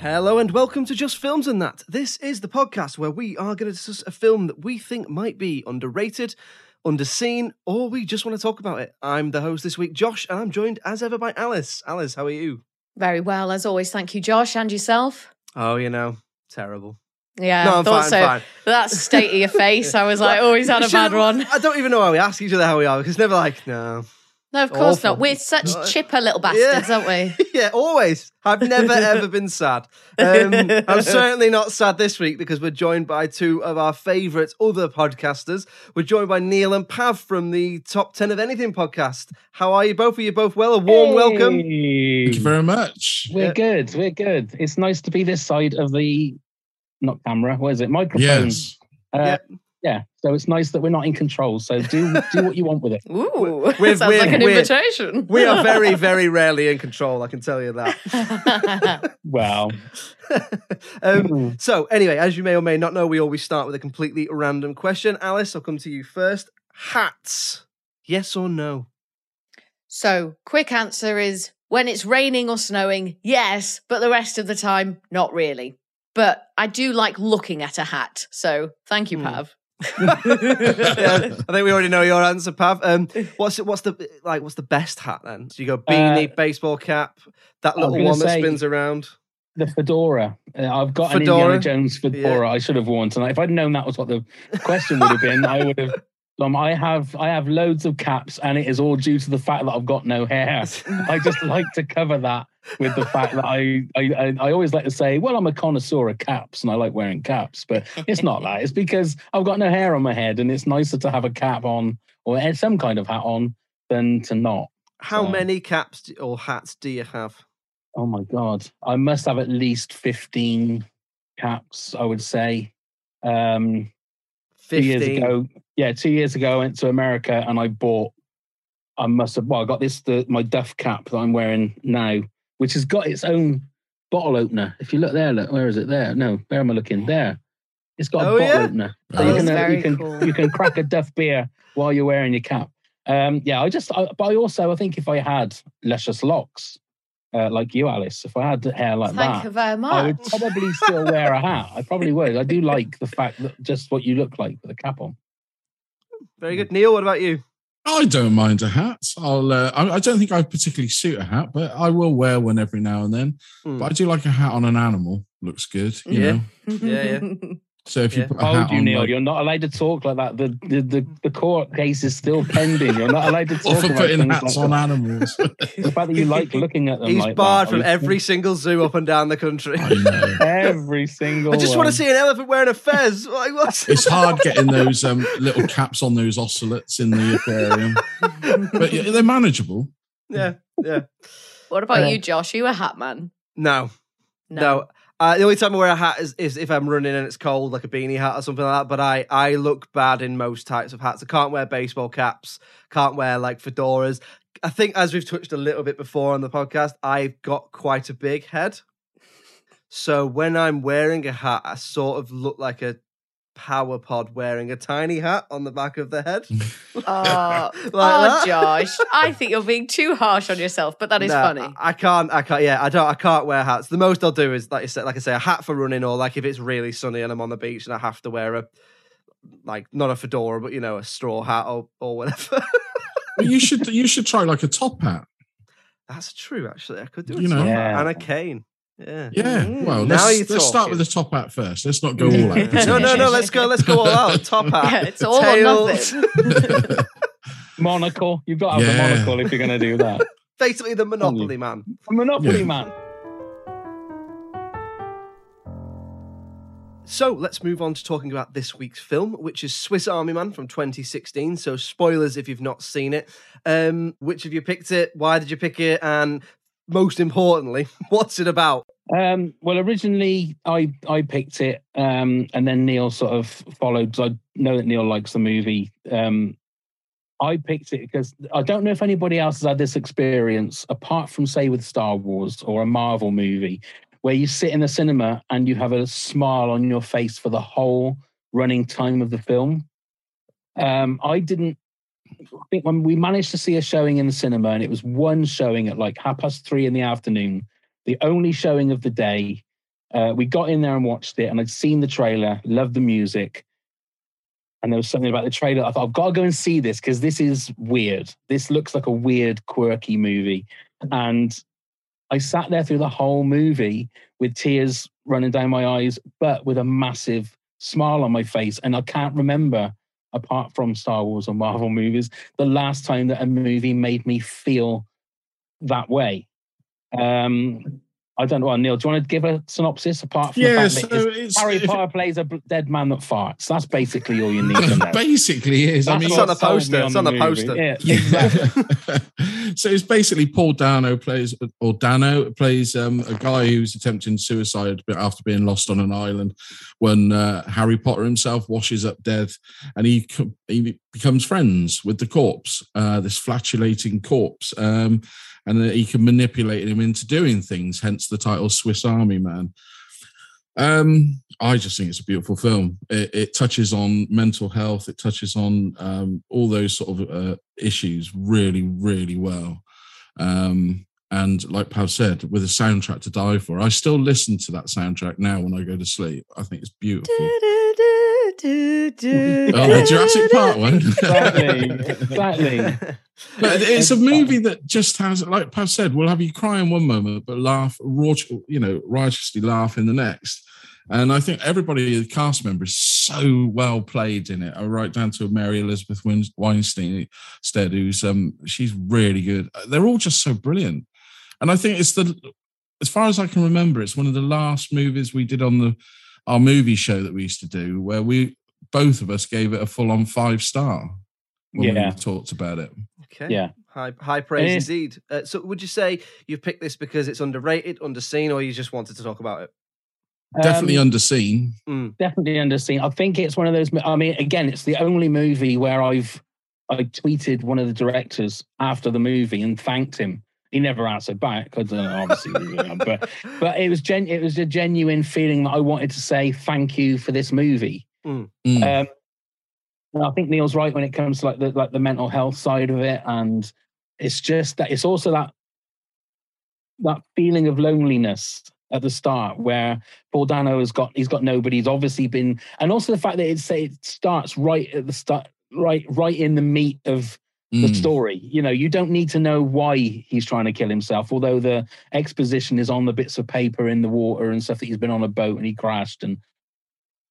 Hello and welcome to Just Films and That. This is the podcast where we are going to discuss a film that we think might be underrated, underseen, or we just want to talk about it. I'm the host this week, Josh, and I'm joined as ever by Alice. Alice, how are you? Very well, as always. Thank you, Josh, and yourself. Oh, you know, terrible. Yeah, No, I I'm thought fine, so. fine. That state of your face, I was like, oh, he's had a bad one. I don't even know why we ask each other how we are because never like, no. No, of course Awful. not. We're such chipper little bastards, aren't we? yeah, always. I've never ever been sad. Um, I'm certainly not sad this week because we're joined by two of our favourite other podcasters. We're joined by Neil and Pav from the Top 10 of Anything podcast. How are you both? Are you both well? A warm welcome. Thank you very much. We're Yeah. good. We're good. It's nice to be this side of the not camera. What is it? Microphone. Yes. Uh, Yeah. yeah. So it's nice that we're not in control. So do do what you want with it. Ooh, We're- sounds we're- like an we're- invitation. We are very, very rarely in control, I can tell you that. Well, um, so, anyway, as you may or may not know, we always start with a completely random question. Alice, I'll come to you first. Hats, yes or no? so, quick answer is when it's raining or snowing, yes, but the rest of the time, not really. But I do like looking at a hat. So, thank you, Hmm. Pav. Yeah, I think we already know your answer, Pav. Um, what's what's the like? What's the best hat then? So you go beanie, Uh, baseball cap, that little one that spins around. the fedora. Uh, I've got Fedora? an Indiana Jones fedora. I should have worn tonight. If I'd known that was what the question would have been, I would have. Um, I have I have loads of caps, and it is all due to the fact that I've got no hair. I just like to cover that with the fact that I, I I always like to say, well, I'm a connoisseur of caps and I like wearing caps, but it's not that. It's because I've got no hair on my head, and it's nicer to have a cap on or some kind of hat on than to not. How So- many caps or hats do you have? Oh my god, I must have at least fifteen caps. I would say. Um, two years ago, yeah, two years ago, I went to America and I bought. I must have. Well, I got this the my Duff cap that I'm wearing now, which has got its own bottle opener. If you look there, look where is it? There, no, where am I looking? There, it's got a Oh, bottle yeah? opener. Oh, you can uh, very you can cool. you can crack a Duff beer while you're wearing your cap. Um, yeah, I just, I, but I also, I think if I had luscious locks, uh, like you, Alice, if I had hair like Thank that, you very much. I would probably still wear a hat. I probably would. I do like the fact that just what you look like with a cap on. Very good, Neil. What about you? I don't mind a hat. I'll. Uh, I, I don't think I particularly suit a hat, but I will wear one every now and then. Hmm. But I do like a hat on an animal. Looks good, you Yeah. know. Yeah, So if you Yeah. put a Told hat you, on, Neil, like, you're not allowed to talk like that. The, the the the court case is still pending. You're not allowed to or talk for about putting hats like on that. animals. The fact that you like looking at them. He's like barred that, from every single zoo up and down the country. I know. every single. I just want to see an elephant wearing a fez. Like, what's It's hard getting those um, little caps on those ocelots in the aquarium, but yeah, they're manageable. Yeah, yeah. what about Uh, you, Josh? Are you a hat man? No, no. Uh, the only time I wear a hat is, is if I'm running and it's cold, like a beanie hat or something like that. But I, I look bad in most types of hats. I can't wear baseball caps, can't wear like fedoras. I think, as we've touched a little bit before on the podcast, I've got quite a big head. So when I'm wearing a hat, I sort of look like a power pod wearing a tiny hat on the back of the head. Oh, Like oh that. Josh, I think you're being too harsh on yourself, but that is No, funny. I I can't. I can't. Yeah, I don't. I can't wear hats. The most I'll do is like you said, like I say, a hat for running, or like if it's really sunny and I'm on the beach and I have to wear a like not a fedora, but you know, a straw hat or or whatever. But you should you should try like a top hat. That's true. Actually, I could do a You know. top hat Yeah. and a cane. Yeah. Yeah. Mm. Well, Now let's, you're let's start with the top hat first. Let's not go all out. no, no, no. Let's go. Let's go all out. Top hat. Yeah, it's all or tails. nothing. Monocle. You've got to have Yeah. the monocle if you're going to do that. Basically, the Monopoly man. The Monopoly Yeah. man. So let's move on to talking about this week's film, which is Swiss Army Man from 2016. So spoilers if you've not seen it. Um, which of you picked it? Why did you pick it? And most importantly, what's it about? Um, well, originally I I picked it, um, and then Neil sort of followed because I know that Neil likes the movie. Um, I picked it because I don't know if anybody else has had this experience, apart from say with Star Wars or a Marvel movie, where you sit in the cinema and you have a smile on your face for the whole running time of the film. Um, I didn't I think when we managed to see a showing in the cinema, and it was one showing at like half past three in the afternoon, the only showing of the day. Uh, we got in there and watched it, and I'd seen the trailer, loved the music, and there was something about the trailer. I thought I've got to go and see this because this is weird. This looks like a weird, quirky movie, and I sat there through the whole movie with tears running down my eyes, but with a massive smile on my face, and I can't remember apart from Star Wars or Marvel movies, the last time that a movie made me feel that way. Um, I don't know, Neil. Do you want to give a synopsis apart from Yeah, the so that it's, it's Harry if- Potter plays a dead man that farts? That's basically all you need to know. basically is. I That's mean, It's on what the sold me poster, it's on the movie. poster. Yeah, Yeah. exactly. so it's basically Paul Dano plays, or Dano plays um, a guy who's attempting suicide after being lost on an island when uh, Harry Potter himself washes up dead and he, he becomes friends with the corpse, uh, this flatulating corpse. Um, and he can manipulate him into doing things, hence the title Swiss Army Man. Um, I just think it's a beautiful film. It, it touches on mental health. It touches on um, all those sort of uh, issues really, really well. Um, and like Pav said, with a soundtrack to die for, I still listen to that soundtrack now when I go to sleep. I think it's beautiful. Oh, the Jurassic Park one. exactly, exactly. But it's a movie that just has, like Pav said, will have you cry in one moment, but laugh, raug- you know, righteously laugh in the next. And I think everybody, the cast member, is so well played in it. I write down to Mary Elizabeth Winstead instead, who's um, she's really good. They're all just so brilliant. And I think it's the, as far as I can remember, it's one of the last movies we did on the our movie show that we used to do, where we both of us gave it a full on five star when Yeah. we talked about it. Okay. Yeah. High, high praise Eh. indeed. Uh, so, would you say you've picked this because it's underrated, underseen, or you just wanted to talk about it? Definitely Um, underseen. definitely underseen. I think it's one of those. I mean, again, it's the only movie where I've I tweeted one of the directors after the movie and thanked him. He never answered back. I don't know, obviously, you know, but but it was gen. It was a genuine feeling that I wanted to say thank you for this movie. Mm. Um, I think Neil's right when it comes to like the like the mental health side of it, and it's just that it's also that that feeling of loneliness at the start where Paul Dano has got he's got nobody. He's obviously been, and also the fact that it's it starts right at the start, right right in the meat of the Mm. story. You know, you don't need to know why he's trying to kill himself, although the exposition is on the bits of paper in the water and stuff that he's been on a boat and he crashed. And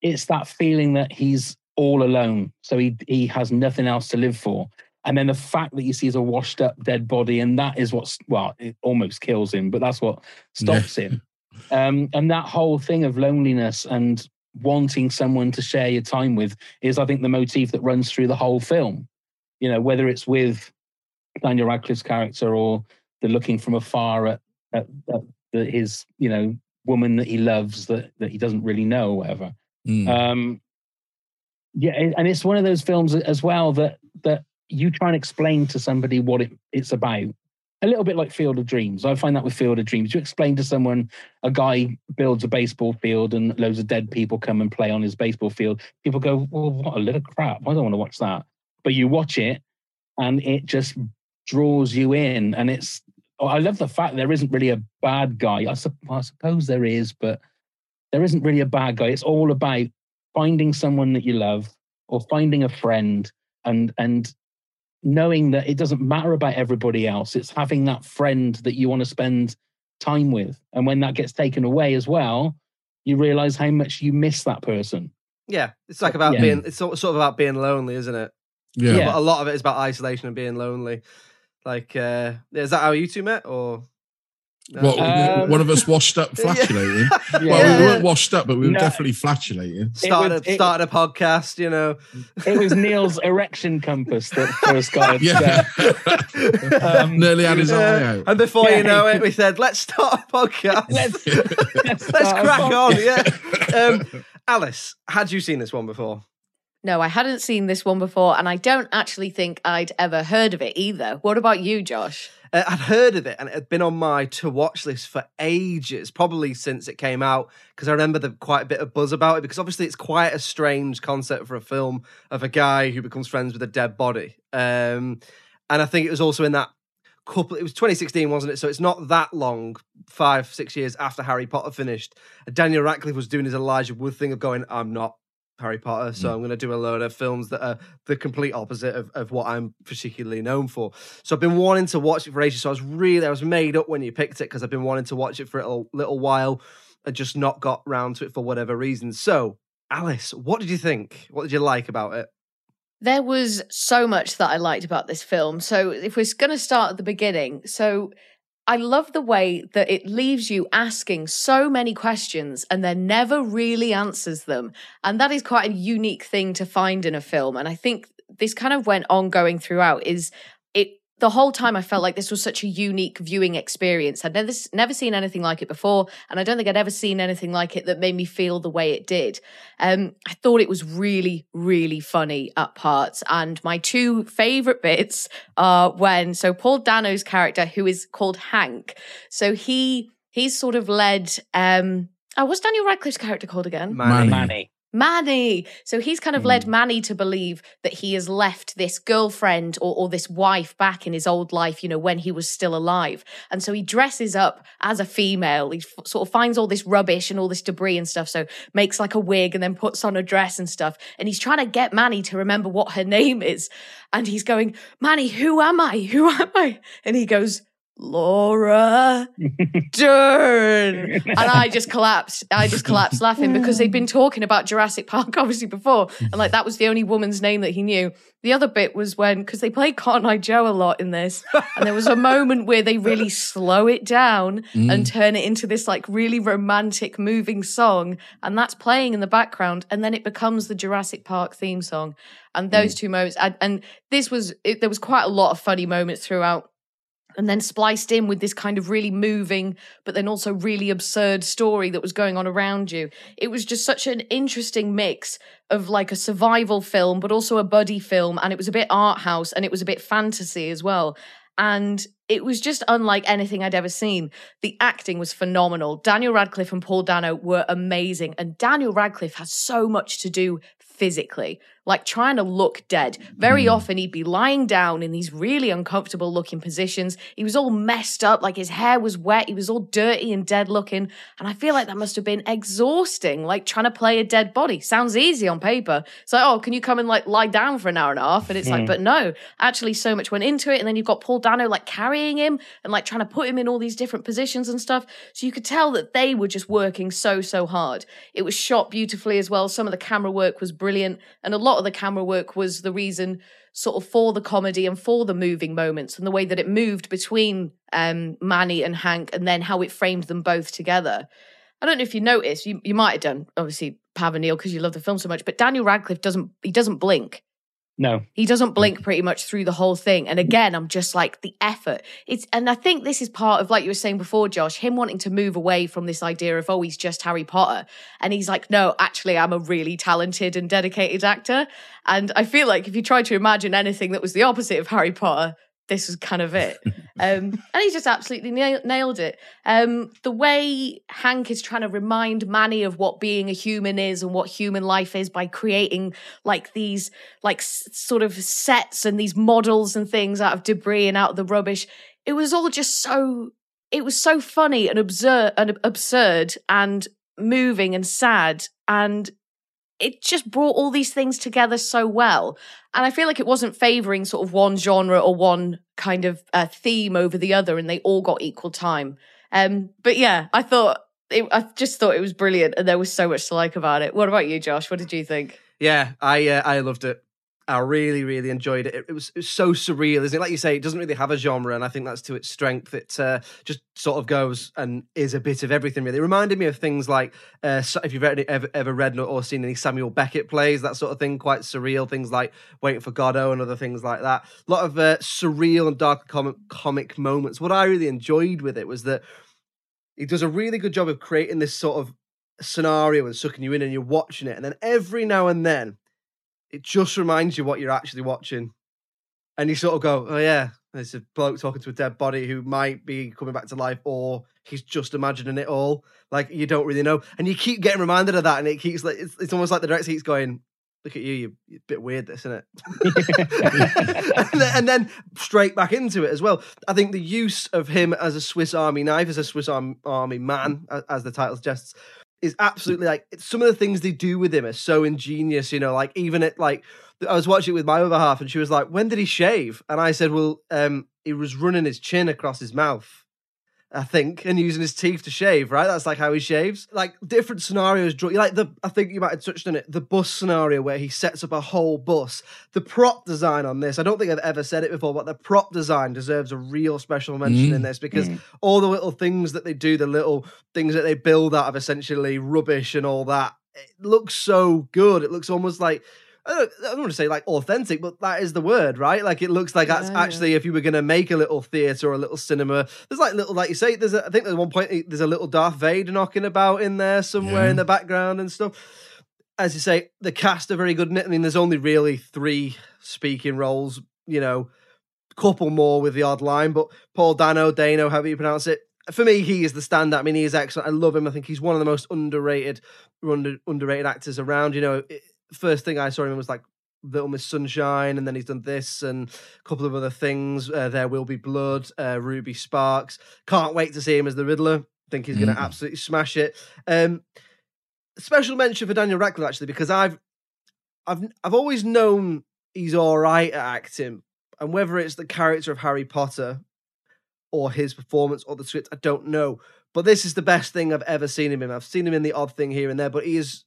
it's that feeling that he's all alone. So he he has nothing else to live for. And then the fact that he sees a washed up dead body, and that is what's well, it almost kills him, but that's what stops him. Um, and that whole thing of loneliness and wanting someone to share your time with is, I think, the motif that runs through the whole film you know, whether it's with Daniel Radcliffe's character or the looking from afar at, at, at the, his, you know, woman that he loves that, that he doesn't really know or whatever. Mm. Um, yeah, and it's one of those films as well that that you try and explain to somebody what it, it's about. A little bit like Field of Dreams. I find that with Field of Dreams, you explain to someone a guy builds a baseball field and loads of dead people come and play on his baseball field. People go, "Well, what a little crap! I don't want to watch that." But you watch it, and it just draws you in. And it's oh, I love the fact there isn't really a bad guy. I, sup- I suppose there is, but there isn't really a bad guy. It's all about finding someone that you love or finding a friend and and knowing that it doesn't matter about everybody else. It's having that friend that you want to spend time with. And when that gets taken away as well, you realize how much you miss that person. Yeah, it's like about Yeah. being. It's sort of about being lonely, isn't it? Yeah. Yeah. But a lot of it is about isolation and being lonely. Like, uh, is that how you two met, or? No? What, Um, one of us washed up flatulating. Well, Yeah. we weren't washed up, but we were No. definitely flatulating. started was- a, it- started a podcast, you know. It was Neil's erection compass that first got us Yeah. Um, Nearly had his eye out. And before Yeah. you know it, we said, "Let's start a podcast. Let's, Let's start a crack on." Yeah. Um, Alice, had you seen this one before? No, I hadn't seen this one before, and I don't actually think I'd ever heard of it either. What about you, Josh? Uh, I'd heard of it and it had been on my to watch list for ages, probably since it came out, because I remember the quite a bit of buzz about it. Because obviously, it's quite a strange concept for a film of a guy who becomes friends with a dead body. Um, and I think it was also in that couple. It was 2016, wasn't it? So it's not that long, five, six years after Harry Potter finished. Daniel Radcliffe was doing his Elijah Wood thing of going, "I'm not." Harry Potter, so hmm. I'm going to do a load of films that are the complete opposite of, of what I'm particularly known for. So I've been wanting to watch it for ages. So I was really, I was made up when you picked it because I've been wanting to watch it for a little, little while and just not got round to it for whatever reason. So, Alice, what did you think? What did you like about it? There was so much that I liked about this film. So, if we're going to start at the beginning, so I love the way that it leaves you asking so many questions and then never really answers them. And that is quite a unique thing to find in a film. And I think this kind of went ongoing throughout is the whole time I felt like this was such a unique viewing experience. I'd never never seen anything like it before, and I don't think I'd ever seen anything like it that made me feel the way it did. Um, I thought it was really, really funny at parts, and my two favorite bits are when so Paul Dano's character, who is called Hank, so he he's sort of led. Um, oh, what's Daniel Radcliffe's character called again? Manny. Manny. Manny. So he's kind of led hmm. Manny to believe that he has left this girlfriend or, or this wife back in his old life, you know, when he was still alive. And so he dresses up as a female. He f- sort of finds all this rubbish and all this debris and stuff. So makes like a wig and then puts on a dress and stuff. And he's trying to get Manny to remember what her name is. And he's going, Manny, who am I? Who am I? And he goes, Laura Dern. And I just collapsed. I just collapsed laughing because they'd been talking about Jurassic Park obviously before. And like that was the only woman's name that he knew. The other bit was when, because they play Cotton Eye Joe a lot in this. And there was a moment where they really slow it down mm. and turn it into this like really romantic, moving song. And that's playing in the background. And then it becomes the Jurassic Park theme song. And those mm. two moments, and, and this was, it, there was quite a lot of funny moments throughout and then spliced in with this kind of really moving, but then also really absurd story that was going on around you. It was just such an interesting mix of like a survival film, but also a buddy film. And it was a bit art house and it was a bit fantasy as well. And it was just unlike anything I'd ever seen. The acting was phenomenal. Daniel Radcliffe and Paul Dano were amazing. And Daniel Radcliffe has so much to do physically, like trying to look dead. Very hmm. often he'd be lying down in these really uncomfortable looking positions. He was all messed up, like his hair was wet, he was all dirty and dead looking. And I feel like that must have been exhausting, like trying to play a dead body. Sounds easy on paper. It's like, oh, can you come and like lie down for an hour and a half? And it's like, hmm. but no, actually so much went into it. And then you've got Paul Dano like carrying him and like trying to put him in all these different positions and stuff. So you could tell that they were just working so, so hard. It was shot beautifully as well. Some of the camera work was brilliant. And a lot of the camera work was the reason sort of for the comedy and for the moving moments and the way that it moved between um, Manny and Hank and then how it framed them both together. I don't know if you noticed, you, you might have done, obviously, Pav and Neil, because you love the film so much, but Daniel Radcliffe doesn't, he doesn't blink. No. He doesn't blink pretty much through the whole thing. And again, I'm just like the effort. It's and I think this is part of like you were saying before, Josh, him wanting to move away from this idea of oh, he's just Harry Potter. And he's like, no, actually, I'm a really talented and dedicated actor. And I feel like if you try to imagine anything that was the opposite of Harry Potter, this was kind of it. Um, and he just absolutely nail- nailed it. Um, the way Hank is trying to remind Manny of what being a human is and what human life is by creating like these like s- sort of sets and these models and things out of debris and out of the rubbish. It was all just so it was so funny and absurd and absurd and moving and sad and it just brought all these things together so well. And I feel like it wasn't favoring sort of one genre or one kind of uh, theme over the other, and they all got equal time. Um, but yeah, I thought it, I just thought it was brilliant, and there was so much to like about it. What about you, Josh? What did you think? Yeah, I uh, I loved it. I really, really enjoyed it. It, it, was, it was so surreal, isn't it? Like you say, it doesn't really have a genre, and I think that's to its strength. It uh, just sort of goes and is a bit of everything. Really, it reminded me of things like uh, if you've ever, ever, ever read or seen any Samuel Beckett plays, that sort of thing. Quite surreal things like Waiting for Godot and other things like that. A lot of uh, surreal and dark comic, comic moments. What I really enjoyed with it was that he does a really good job of creating this sort of scenario and sucking you in, and you're watching it, and then every now and then it just reminds you what you're actually watching. And you sort of go, oh, yeah, there's a bloke talking to a dead body who might be coming back to life or he's just imagining it all. Like, you don't really know. And you keep getting reminded of that. And it keeps like, it's, it's almost like the director keeps going, look at you, you're, you're a bit weird, this, isn't it? and, then, and, then, straight back into it as well. I think the use of him as a Swiss Army knife, as a Swiss Army man, as the title suggests, is absolutely like some of the things they do with him are so ingenious. You know, like even at like I was watching it with my other half, and she was like, "When did he shave?" And I said, "Well, um, he was running his chin across his mouth." I think, and using his teeth to shave, right? That's like how he shaves. Like different scenarios. Like the, I think you might have touched on it. The bus scenario where he sets up a whole bus. The prop design on this, I don't think I've ever said it before, but the prop design deserves a real special mention mm. in this because mm. all the little things that they do, the little things that they build out of essentially rubbish and all that, it looks so good. It looks almost like I don't, I don't want to say like authentic, but that is the word, right? Like it looks like that's yeah, actually yeah. if you were going to make a little theater or a little cinema. There's like little, like you say, there's a, I think there's one point there's a little Darth Vader knocking about in there somewhere yeah. in the background and stuff. As you say, the cast are very good in it. I mean, there's only really three speaking roles, you know, couple more with the odd line, but Paul Dano, Dano, however you pronounce it, for me, he is the standout. I mean, he is excellent. I love him. I think he's one of the most underrated, under, underrated actors around. You know, it, first thing I saw him was like Little Miss Sunshine, and then he's done this and a couple of other things. Uh, there will be blood. Uh, Ruby Sparks. Can't wait to see him as the Riddler. Think he's going to mm. absolutely smash it. Um, special mention for Daniel Radcliffe actually because I've I've I've always known he's all right at acting, and whether it's the character of Harry Potter or his performance or the script, I don't know. But this is the best thing I've ever seen him in. I've seen him in the odd thing here and there, but he is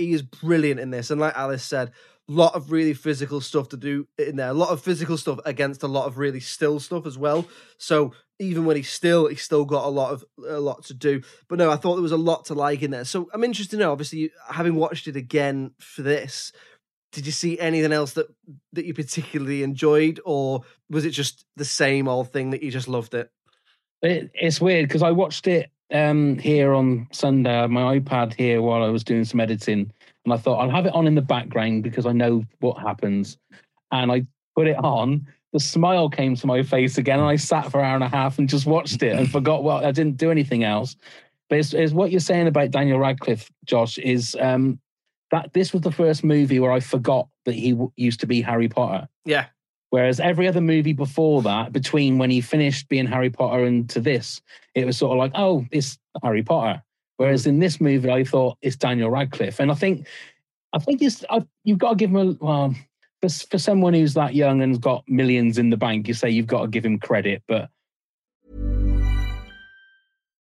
he is brilliant in this. And like Alice said, a lot of really physical stuff to do in there. A lot of physical stuff against a lot of really still stuff as well. So even when he's still, he's still got a lot of a lot to do. But no, I thought there was a lot to like in there. So I'm interested to know. Obviously, having watched it again for this, did you see anything else that that you particularly enjoyed, or was it just the same old thing that you just loved it? it it's weird because I watched it um, here on Sunday. I had my iPad here while I was doing some editing, and I thought I'll have it on in the background because I know what happens. And I put it on. The smile came to my face again, and I sat for an hour and a half and just watched it and forgot what I didn't do anything else. But it's, it's what you're saying about Daniel Radcliffe, Josh, is um, that this was the first movie where I forgot that he w- used to be Harry Potter. Yeah. Whereas every other movie before that, between when he finished being Harry Potter and to this, it was sort of like, oh, it's Harry Potter. Whereas hmm. in this movie, I thought it's Daniel Radcliffe, and I think, I think it's I, you've got to give him a well for for someone who's that young and's got millions in the bank. You say you've got to give him credit, but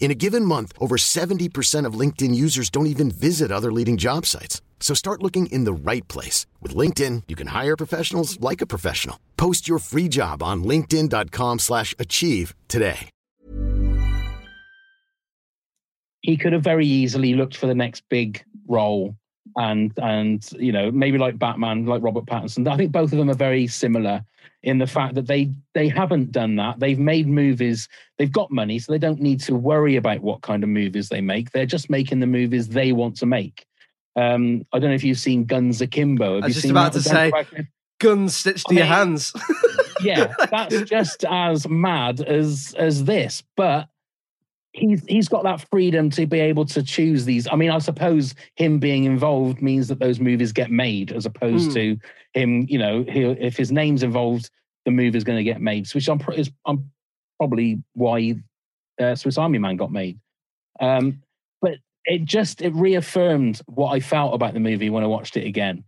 In a given month, over 70% of LinkedIn users don't even visit other leading job sites. So start looking in the right place. With LinkedIn, you can hire professionals like a professional. Post your free job on linkedin.com slash achieve today. He could have very easily looked for the next big role and and you know maybe like Batman, like Robert Pattinson. I think both of them are very similar in the fact that they they haven't done that. They've made movies. They've got money, so they don't need to worry about what kind of movies they make. They're just making the movies they want to make. Um, I don't know if you've seen Guns Akimbo. Have I was you just seen about to say, guns stitched to I your hands. yeah, that's just as mad as as this. But he's he's got that freedom to be able to choose these. I mean, I suppose him being involved means that those movies get made, as opposed Hmm. to him. You know, he, if his name's involved, the movie's going to get made. Which I'm, is, I'm probably why uh, Swiss Army Man got made. Um, but it just it reaffirmed what I felt about the movie when I watched it again.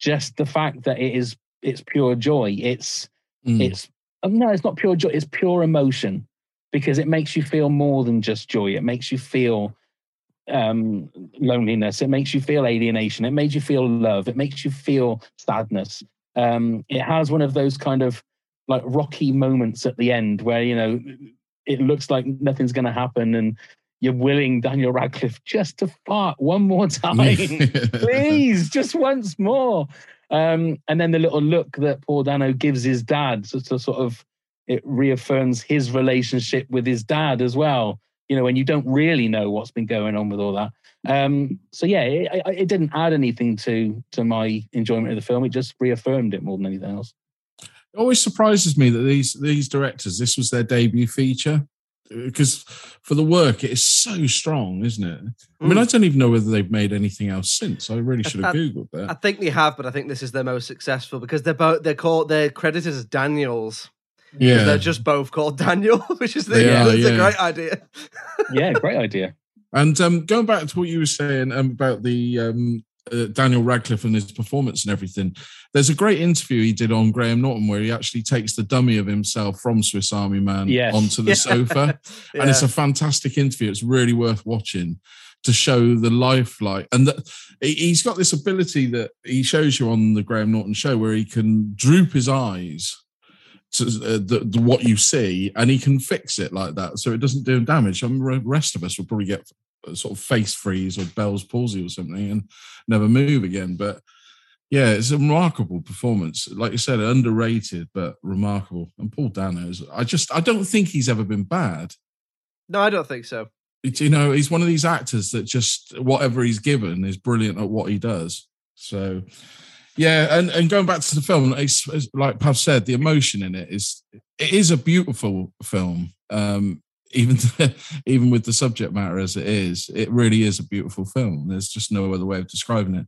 Just the fact that it is it's pure joy. It's Mm. it's no, it's not pure joy. It's pure emotion because it makes you feel more than just joy. It makes you feel um, loneliness. It makes you feel alienation. It makes you feel love. It makes you feel sadness. Um, it has one of those kind of like rocky moments at the end where you know it looks like nothing's going to happen and you're willing Daniel Radcliffe just to fart one more time please, just once more. Um, and then the little look that Paul Dano gives his dad, so to sort of it reaffirms his relationship with his dad as well. You know, when you don't really know what's been going on with all that. Um, so yeah, it, it- it didn't add anything to to my enjoyment of the film. It just reaffirmed it more than anything else. It always surprises me that these these directors, this was their debut feature. Because for the work, it is so strong, isn't it? I mean, Mm. I don't even know whether they've made anything else since. I really should have I- googled that. I think they have, but I think this is their most successful because they're both they're called they're credited as Daniels. Yeah, They're just both called Daniel, which is the, They are, that's a great idea. Yeah, great idea. And um, going back to what you were saying um, about the um, uh, Daniel Radcliffe and his performance and everything, there's a great interview he did on Graham Norton where he actually takes the dummy of himself from Swiss Army Man Yes. onto the Yeah. sofa, and it's a fantastic interview. It's really worth watching to show the lifelike. And that he's got this ability that he shows you on the Graham Norton show where he can droop his eyes to uh, the, the, what you see, and he can fix it like that, so it doesn't do him damage. I mean, the rest of us will probably get a sort of face freeze or Bell's palsy or something and never move again. But yeah, it's a remarkable performance. Like you said, underrated but remarkable. And Paul Dano's, I just I don't think he's ever been bad. no, I don't think so. It's, you know, he's one of these actors that just whatever he's given is brilliant at what he does. So yeah, and, and going back to the film, it's, it's like Pav said, the emotion in it is it is a beautiful film. Um, even even with the subject matter as it is, it really is a beautiful film. There's just no other way of describing it.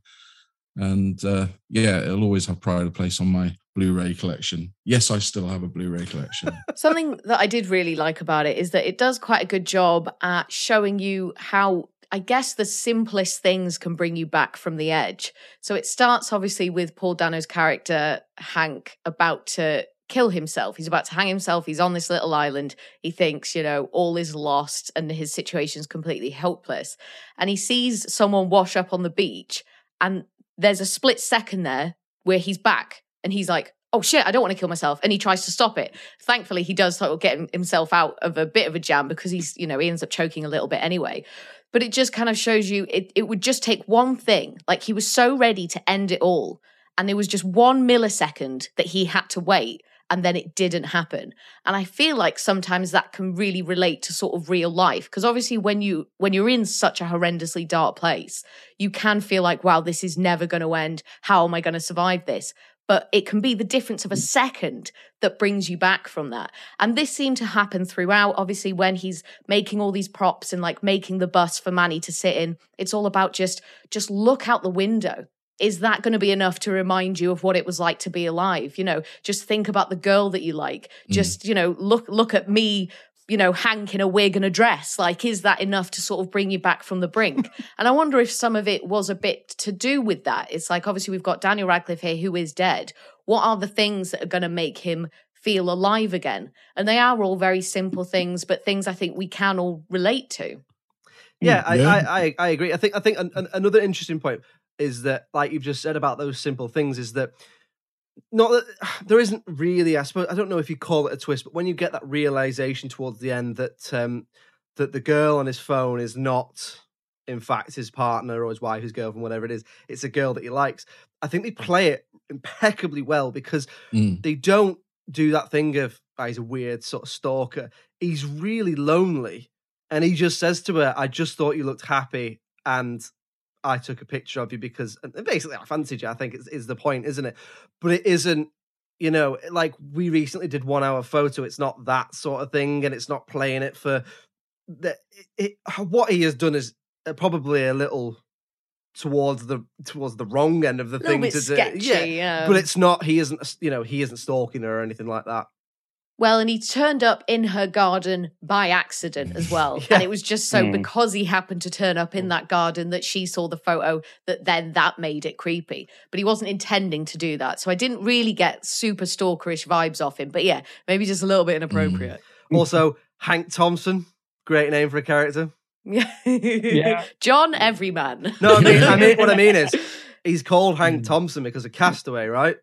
And uh, yeah, it'll always have pride of place on my Blu-ray collection. Yes, I still have a Blu-ray collection. Something that I did really like about it is that it does quite a good job at showing you how I guess the simplest things can bring you back from the edge. So it starts obviously with Paul Dano's character Hank about to kill himself. He's about to hang himself. He's on this little island. He thinks, you know, all is lost and his situation's completely helpless. And he sees someone wash up on the beach, and there's a split second there where he's back and he's like, oh shit, I don't want to kill myself. And he tries to stop it. Thankfully, he does sort of get himself out of a bit of a jam because he's, you know, he ends up choking a little bit anyway. But it just kind of shows you it, it would just take one thing. Like he was so ready to end it all. And there was just one millisecond that he had to wait and then it didn't happen and i feel like sometimes that can really relate to sort of real life because obviously when you when you're in such a horrendously dark place you can feel like wow this is never going to end how am i going to survive this but it can be the difference of a second that brings you back from that. And this seemed to happen throughout. Obviously, when he's making all these props and like making the bus for Manny to sit in, it's all about just just look out the window. Is that going to be enough to remind you of what it was like to be alive? You know, just think about the girl that you like. Mm. Just, you know, look look at me you know, Hank in a wig and a dress? Like, is that enough to sort of bring you back from the brink? and I wonder if some of it was a bit to do with that. It's like, obviously, we've got Daniel Radcliffe here who is dead. What are the things that are going to make him feel alive again? And they are all very simple things, but things I think we can all relate to. Yeah, mm, I. I, I, I, agree. I think I think an, an, another interesting point is that, like you've just said about those simple things, is that not that there isn't really. I suppose I don't know if you call it a twist, but when you get that realization towards the end that um, that the girl on his phone is not, in fact, his partner or his wife, his girlfriend, whatever it is, it's a girl that he likes. I think they play it impeccably well because mm. they don't do that thing of oh, he's a weird sort of stalker. He's really lonely, and he just says to her, "I just thought you looked happy." And I took a picture of you because basically I fancied you. I think is, is the point, isn't it? But it isn't. You know, like we recently did one hour photo. It's not that sort of thing, and it's not playing it for the. It, what he has done is uh, probably a little towards the towards the wrong end of the thing to sketchy, do. Yeah, yeah, but it's not. He isn't. You know, he isn't stalking her or anything like that. Well, and he turned up in her garden by accident as well. yeah. And it was just so mm. because he happened to turn up in that garden that she saw the photo that then that made it creepy. But he wasn't intending to do that. So I didn't really get super stalkerish vibes off him. But yeah, maybe just a little bit inappropriate. Mm. Also, Hank Thompson, great name for a character. Yeah. yeah. John Everyman. No, I mean, I mean what I mean is he's called Hank mm. Thompson because of Castaway, right?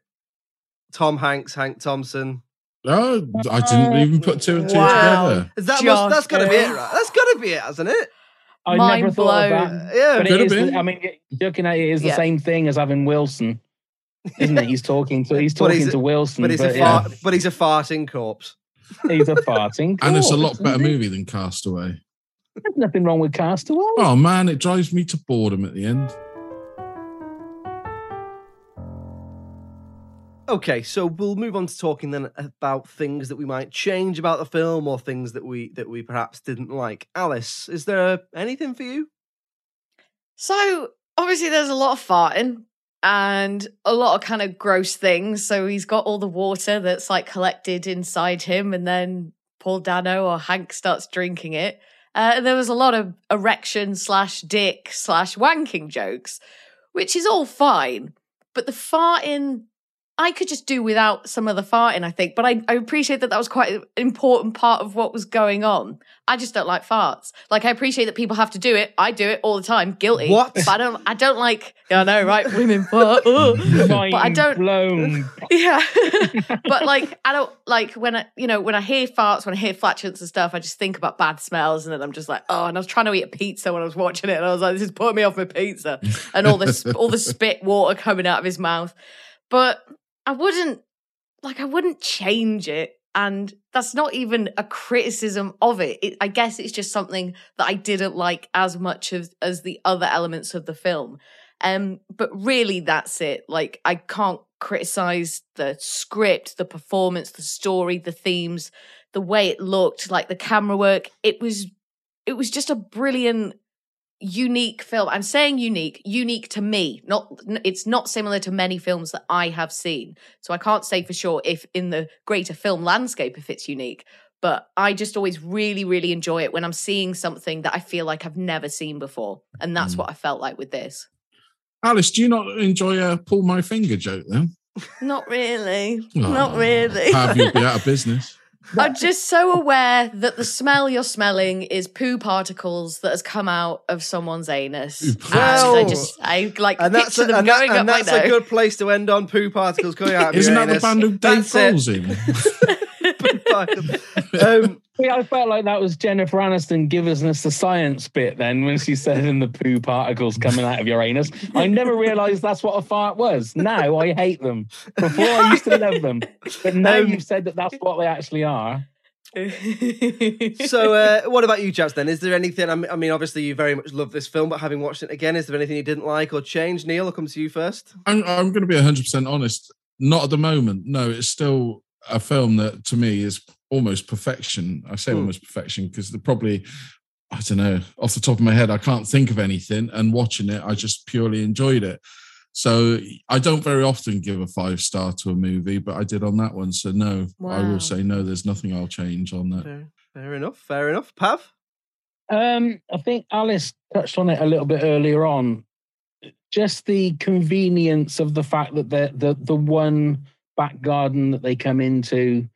Tom Hanks, Hank Thompson. Oh, I didn't oh. even put two and two wow. together. Is that must, that's got to be it, right? That's got to be it, hasn't it? I Mind never blown. thought of that. Yeah, but it is. I mean, looking at it, it is the yeah. same thing as having Wilson, isn't it? He's talking to he's talking to Wilson, but he's but, a fart, yeah. but he's a farting corpse. He's a farting, corpse, and it's a lot better movie than Castaway. There's nothing wrong with Castaway. Oh man, it drives me to boredom at the end. Okay, so we'll move on to talking then about things that we might change about the film or things that we that we perhaps didn't like. Alice, is there anything for you? So obviously there's a lot of farting and a lot of kind of gross things. So he's got all the water that's like collected inside him, and then Paul Dano or Hank starts drinking it. Uh, and there was a lot of erection slash dick slash wanking jokes, which is all fine. But the farting I could just do without some of the farting, I think. But I, I appreciate that that was quite an important part of what was going on. I just don't like farts. Like I appreciate that people have to do it. I do it all the time. Guilty. What? But I don't. I don't like. Yeah, I know, right? Women fart. but I don't. Blown. Yeah. but like I don't like when I you know when I hear farts when I hear flatulence and stuff. I just think about bad smells and then I'm just like oh. And I was trying to eat a pizza when I was watching it and I was like this is putting me off my pizza and all this all the spit water coming out of his mouth. But I wouldn't like I wouldn't change it and that's not even a criticism of it. it. I guess it's just something that I didn't like as much as as the other elements of the film. Um, but really, that's it. Like, I can't criticize the script, the performance, the story, the themes, the way it looked, like the camera work. It was, it was just a brilliant unique film. I'm saying unique, unique to me. Not it's not similar to many films that I have seen. So I can't say for sure if in the greater film landscape if it's unique, but I just always really really enjoy it when I'm seeing something that I feel like I've never seen before. And that's mm. what I felt like with this. Alice, do you not enjoy a pull my finger joke then? Not really. Oh, Not really. Have you be out of business? I'm just so aware that the smell you're smelling is poo particles that has come out of someone's anus. And Well, I just, I like And that's, picture a, them and that- going and up my that's a nose. good place to end on poo particles coming out of Isn't your that the anus. band of Dave That's it. Grohl's in? Poo um, Yeah, I felt like that was Jennifer Aniston giving us the science bit then when she said in the poo particles coming out of your anus. I never realized that's what a fart was. Now I hate them. Before I used to love them. But now Um, you've said that that's what they actually are. so, uh, what about you, chaps? Then, is there anything? I mean, I mean, obviously, you very much love this film, but having watched it again, is there anything you didn't like or change? Neil, I'll come to you first. I'm, I'm going to be 100% honest. Not at the moment. No, it's still a film that to me is almost perfection. I say Hmm. almost perfection because they're probably, I don't know, off the top of my head, I can't think of anything. And watching it, I just purely enjoyed it. So I don't very often give a five star to a movie, but I did on that one. So no, I will say no. There's nothing I'll change on that. Fair, fair enough. Fair enough. Pav. Um, I think Alice touched on it a little bit earlier on. Just the convenience of the fact that the the the one back garden that they come into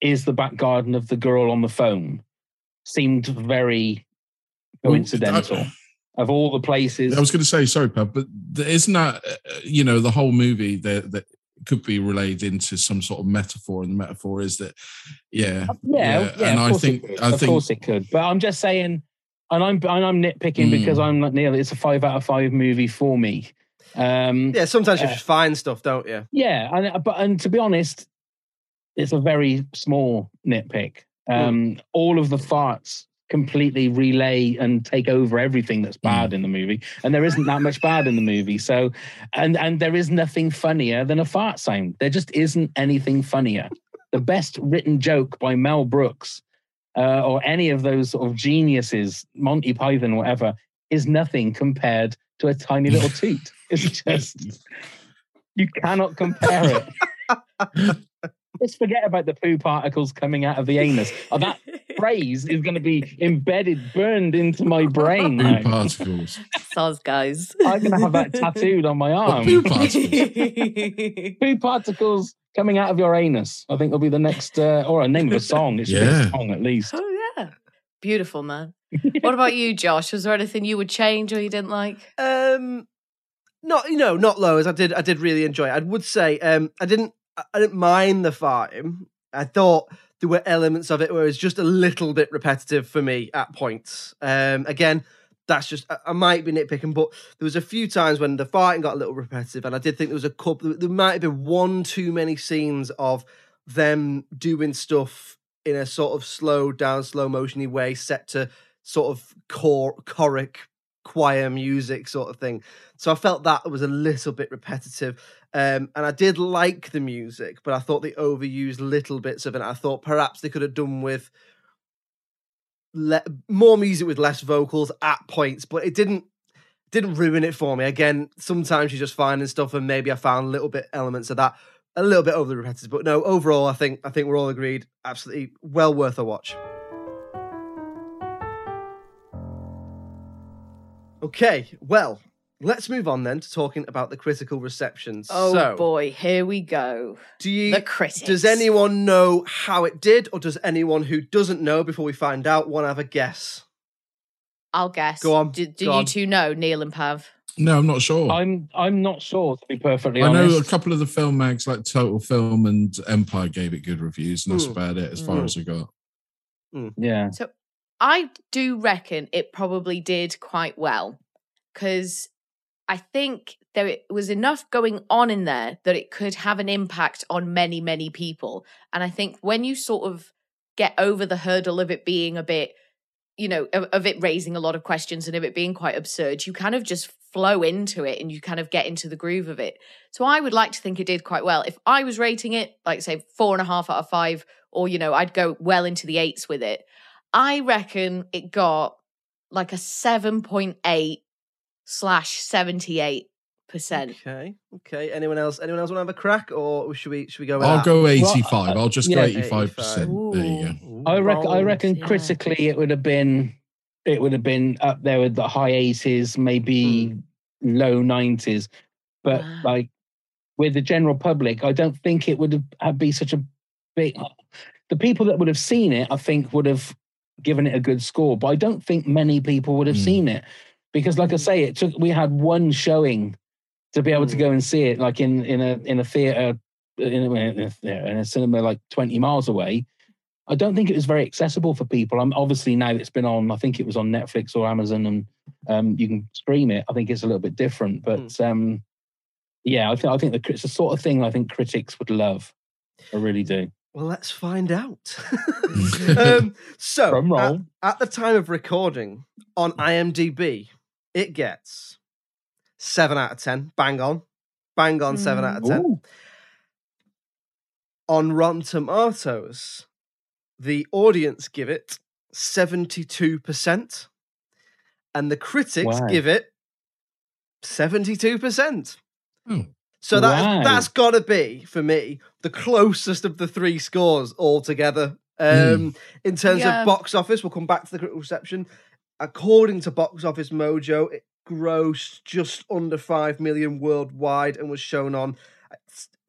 is the back garden of the girl on the phone seemed very Well, coincidental. of all the places, I was going to say sorry, Pav, but isn't that uh, you know the whole movie that that could be relayed into some sort of metaphor, and the metaphor is that yeah, yeah, yeah, and I think. I of think course it could. But I'm just saying, and I'm and I'm nitpicking Mm. because I'm not Neil. It's a five out of five movie for me. Um, Yeah, sometimes you Uh, just find stuff, don't you? Yeah, and but and to be honest, it's a very small nitpick. Hmm. Um, All of the farts completely relay and take over everything that's bad in the movie, and there isn't that much bad in the movie. So, and and there is nothing funnier than a fart sound. There just isn't anything funnier. The best written joke by Mel Brooks uh, or any of those sort of geniuses, Monty Python, whatever, is nothing compared to a tiny little toot. It's just you cannot compare it. Just forget about the poo particles coming out of the anus. Oh, that phrase is going to be embedded, burned into my brain. poo now. particles. Soz, guys. I'm going to have that tattooed on my What arm. poo particles? Poo particles coming out of your anus. I think will be the next, uh, or a name of a song. It should be Yeah. a song at least. oh, yeah. Beautiful, man. What about you, Josh? Was there anything you would change or you didn't like? Um, not you know, not low as I did. I did really enjoy it. I would say, um, I didn't. I- didn't mind the farting. I thought there were elements of it where it was just a little bit repetitive for me at points. Um, again, that's just I, I might be nitpicking, but there was a few times when the fighting got a little repetitive, and I did think there was a couple. There might have been one too many scenes of them doing stuff in a sort of slow down, slow motiony way, set to sort of core choric choir music sort of thing. So I felt that was a little bit repetitive. Um, and I did like the music, but I thought they overused little bits of it. I thought perhaps they could have done with le- more music with less vocals at points, but it didn't didn't ruin it for me. Again, sometimes you're just finding stuff, and maybe I found little bit elements of that a little bit overly repetitive. But no, overall, I think I think we're all agreed. Absolutely well worth a watch. Okay, well, let's move on then to talking about the critical receptions. Oh, so, boy. Here we go. do you The critics. does anyone know how it did, or does anyone who doesn't know before we find out want to have a guess? I'll guess. Go on, Do, do go you on. two know Neil and Pav? No, I'm not sure. I'm I'm not sure to be perfectly honest. I know a couple of the film mags like Total Film and Empire gave it good reviews, and that's Hmm. about it as far Hmm. as I got. Yeah. So I do reckon it probably did quite well because I think there was enough going on in there that it could have an impact on many, many people. And I think when you sort of get over the hurdle of it being a bit, you know, of, of it raising a lot of questions and of it being quite absurd, you kind of just flow into it and you kind of get into the groove of it. So I would like to think it did quite well. If I was rating it, like say four and a half out of five, or you know, I'd go well into the eights with it. I reckon it got like a 7.8 slash 78 percent. Okay, okay. Anyone else? Anyone else want to have a crack, or should we? Should we go? I'll that? go 85. I'll just go 85 percent. There you go. I reckon. I reckon yeah. critically, it would have been. It would have been up there with the high eighties, maybe low nineties. But Wow. like with the general public, I don't think it would have be such a big. The people that would have seen it, I think, would have given it a good score. But I don't think many people would have Mm. seen it because, like I say, it took. We had one showing to be able to Mm. go and see it, like in in a in a theater in a, in a, in a cinema like twenty miles away. I don't think it was very accessible for people. I'm obviously now it's been on. I think it was on Netflix or Amazon, and um, you can stream it. I think it's a little bit different, but um, yeah, I think I think the, it's the sort of thing I think critics would love. I really do. Well, let's find out. um, so, at, at the time of recording on IMDb, it gets seven out of ten. Bang on, bang on, seven out of ten. Mm. Ooh. On Rotten Tomatoes, the audience give it seventy-two percent, and the critics Wow. give it seventy-two percent. Oh. So that Wow. that's got to be for me the closest of the three scores altogether. Um, hmm. In terms Yeah. of box office, we'll come back to the critical reception. According to Box Office Mojo, it grossed just under five million worldwide and was shown on.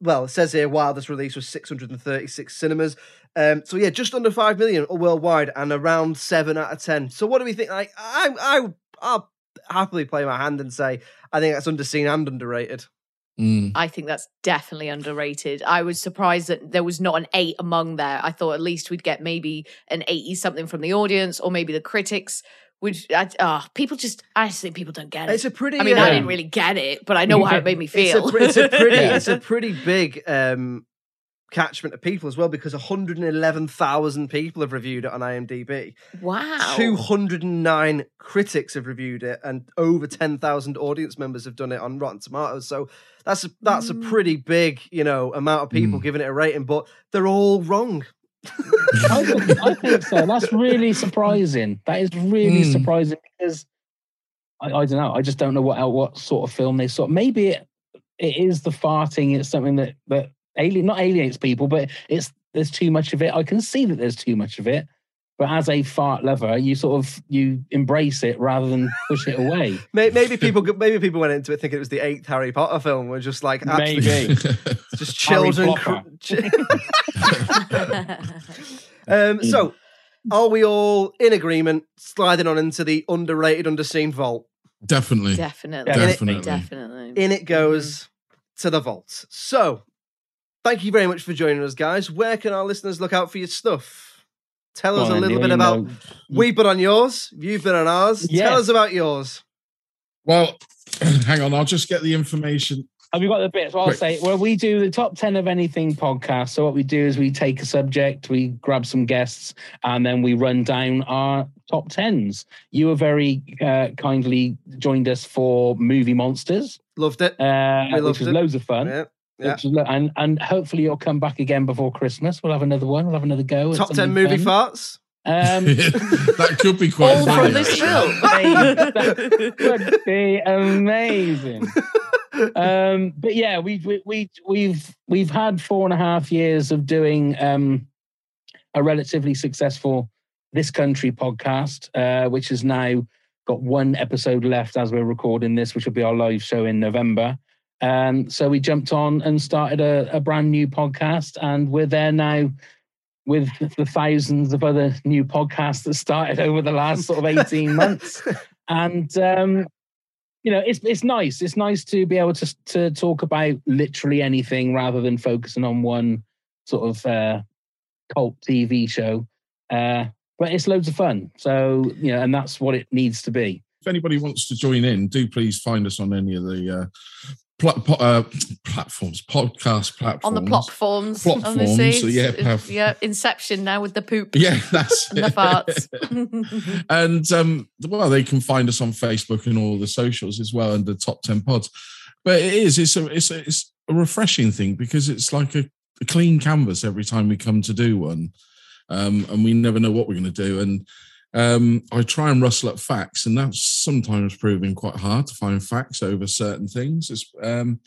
Well, it says here while this release was 636 cinemas. Um, so yeah, just under five million worldwide and around seven out of ten. So what do we think? Like, I, I, I'll happily play my hand and say I think that's underseen and underrated. Mm. I think that's definitely underrated. I was surprised that there was not an eight among there. I thought at least we'd get maybe an 80 something from the audience or maybe the critics. Which, uh, people just, I just think people don't get it. It's a pretty. I mean, I didn't really get it, but I know how it made me It's feel. a, it's a pretty, it's a pretty big um, catchment of people as well because 111,000 people have reviewed it on IMDb. wow. 209 critics have reviewed it, and over 10,000 audience members have done it on Rotten Tomatoes. So that's a, that's a Mm. pretty big, you know, amount of people Mm. giving it a rating, but they're all wrong. I think, I think so. That's really surprising. That is really Mm. surprising because I, I don't know. I just don't know what what sort of film they saw. Maybe it, it is the farting. It's something that that alien not alienates people, but it's there's too much of it. I can see that there's too much of it. But as a fart lover, you sort of you embrace it rather than push it away. Maybe people maybe people went into it thinking it was the eighth Harry Potter film. We're just like absolutely- Maybe. just children. Potter. um, so, are we all in agreement? Sliding on into the underrated, underseen vault. Definitely. Definitely. Definitely. Definitely. In it goes to the vault. So, thank you very much for joining us, guys. Where can our listeners look out for your stuff? Tell us on a little bit about. know. We've been on yours. You've been on ours. Tell us about yours. Well, hang on. I'll just get the information. Have you got the bits? Well, I'll Quick. say, well, we do the top 10 of anything podcast. So, what we do is we take a subject, we grab some guests, and then we run down our top 10s. You were very uh, kindly joined us for Movie Monsters, Loved it. uh, We which was it. loads of fun. Yeah. Yeah. Which was lo- and, and hopefully, you'll come back again before Christmas. We'll have another one, we'll have another go. Top 10 movie fun. farts. Um, that could be quite All funny. from this actually. film. that would be amazing. um, but yeah, we've we, we we've we've had four and a half years of doing um, a relatively successful this country podcast, uh, which has now got one episode left as we're recording this, which will be our live show in November. Um, so we jumped on and started a, a brand new podcast, and we're there now with the thousands of other new podcasts that started over the last sort of 18 months. And um, you know, it's it's nice. It's nice to be able to to talk about literally anything rather than focusing on one sort of uh, cult TV show. Uh, but it's loads of fun. So you know, and that's what it needs to be. If anybody wants to join in, do please find us on any of the uh, po- uh, platforms, podcast platforms. on the plot forms. Plot obviously. so yeah, It's- perf- yeah. Inception now with the poop Yeah, that's and the farts. and um, well, they can find us on Facebook and all the socials as well under top ten pods. But it is it's a it's a, it's a refreshing thing because it's like a, a clean canvas every time we come to do one, um, and we never know what we're going to do. And um, I try and rustle up facts, and that's sometimes proving quite hard to find facts over certain things. Um,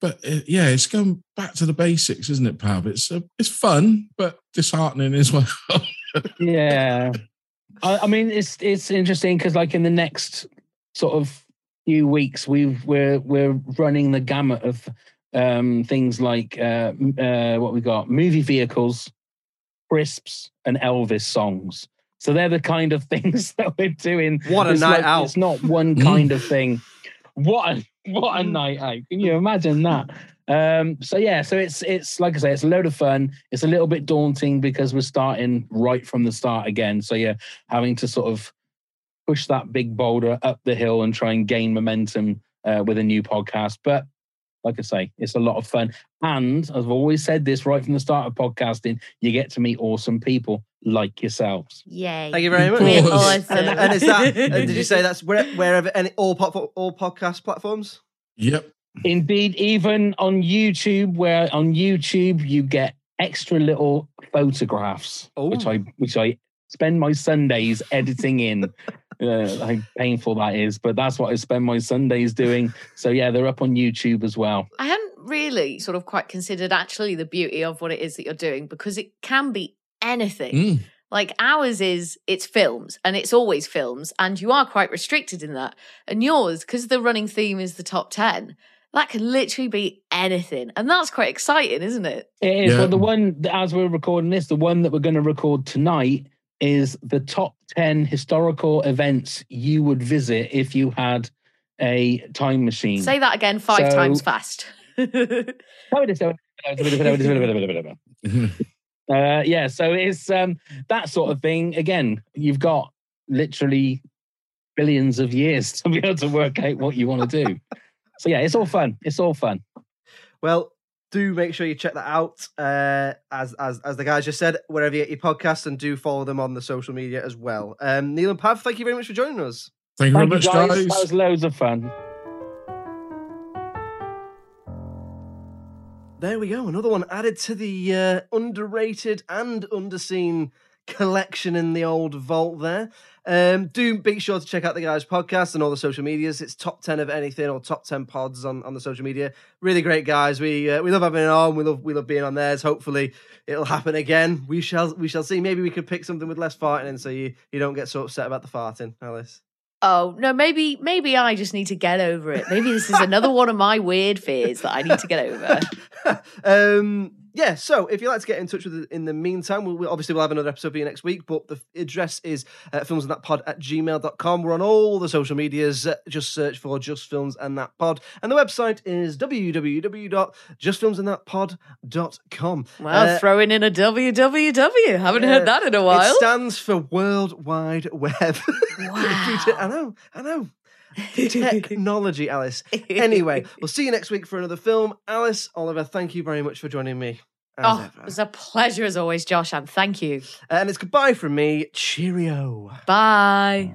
but uh, yeah, it's going back to the basics, isn't it, Pav? It's uh, it's fun, but disheartening as well. yeah I, I mean it's it's interesting because like in the next sort of few weeks we've we're we're running the gamut of um, things like uh, uh, what we got movie vehicles, crisps, and Elvis songs. So they're the kind of things that we're doing. What a It's night like- out. It's not one kind of thing. What a what a night out. Can you imagine that? Um, so yeah, so it's it's like I say, it's a load of fun. It's a little bit daunting because we're starting right from the start again. So yeah, having to sort of push that big boulder up the hill and try and gain momentum uh, with a new podcast. But like I say, it's a lot of fun. And I've always said this right from the start of podcasting, you get to meet awesome people like yourselves. Yay. Thank you very much. Awesome. And, and is that? and did you say that's where, wherever any all pop, all podcast platforms? Yep. Indeed, even on YouTube, where on YouTube you get extra little photographs, which I which I spend my Sundays editing in. uh, how painful that is, but that's what I spend my Sundays doing. So yeah, they're up on YouTube as well. I hadn't really sort of quite considered actually the beauty of what it is that you're doing because it can be anything. Mm. Like ours is it's films and it's always films, and you are quite restricted in that. And yours, because the running theme is the top 10, that can literally be anything. And that's quite exciting, isn't it? It is. Yeah. Well, the one that- as we're recording this, the one that we're going to record tonight is the top ten historical events you would visit if you had a time machine. Say that again five So- times fast. Uh, yeah, so it's um, that sort of thing. Again, you've got literally billions of years to be able to work out what you want to do. so yeah, it's all fun. It's all fun. Well, do make sure you check that out. Uh, as as as the guys just said, wherever you get your podcasts, and do follow them on the social media as well. Um, Neil and Pav, thank you very much for joining us. Thank you very Thank you much, guys. guys. That was loads of fun. There we go, another one added to the uh, underrated and underseen collection in the old vault there. Um, do be sure to check out the guys' podcast and all the social medias. It's top ten of anything or top ten pods on, on the social media. Really great guys. We uh, we love having it on. We love we love being on theirs. Hopefully it'll happen again. We shall we shall see. Maybe we could pick something with less farting in, so you you don't get so upset about the farting, Alice. oh, no, maybe maybe I just need to get over it. Maybe this is another one of my weird fears that I need to get over. um, yeah, so if you'd like to get in touch with us in the meantime, we'll, we'll- obviously we'll have another episode for you next week, but the address is uh, filmsandthatpod at gmail.com. We're on all the social medias. Uh, just search for Just Films and That Pod. And the website is www.justfilmsandthatpod.com. Well, Uh, throwing in a www. Haven't heard that in a while. It stands for World Wide Web. Wow. I know, I know. Technology, Alice. Anyway, we'll see you next week for another film. Alice, Oliver, thank you very much for joining me. As Oh, ever. it was a pleasure as always, Josh, and thank you. And it's goodbye from me. Cheerio. Bye.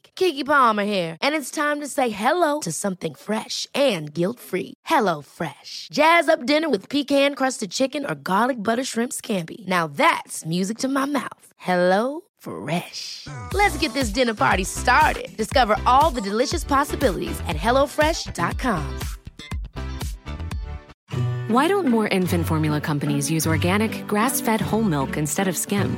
Keke Palmer here, and it's time to say hello to something fresh and guilt-free. Hello Fresh. Jazz up dinner with pecan-crusted chicken or garlic butter shrimp scampi. Now that's music to my mouth. Hello Fresh. Let's get this dinner party started. Discover all the delicious possibilities at hellofresh.com. Why don't more infant formula companies use organic, grass fed whole milk instead of skim?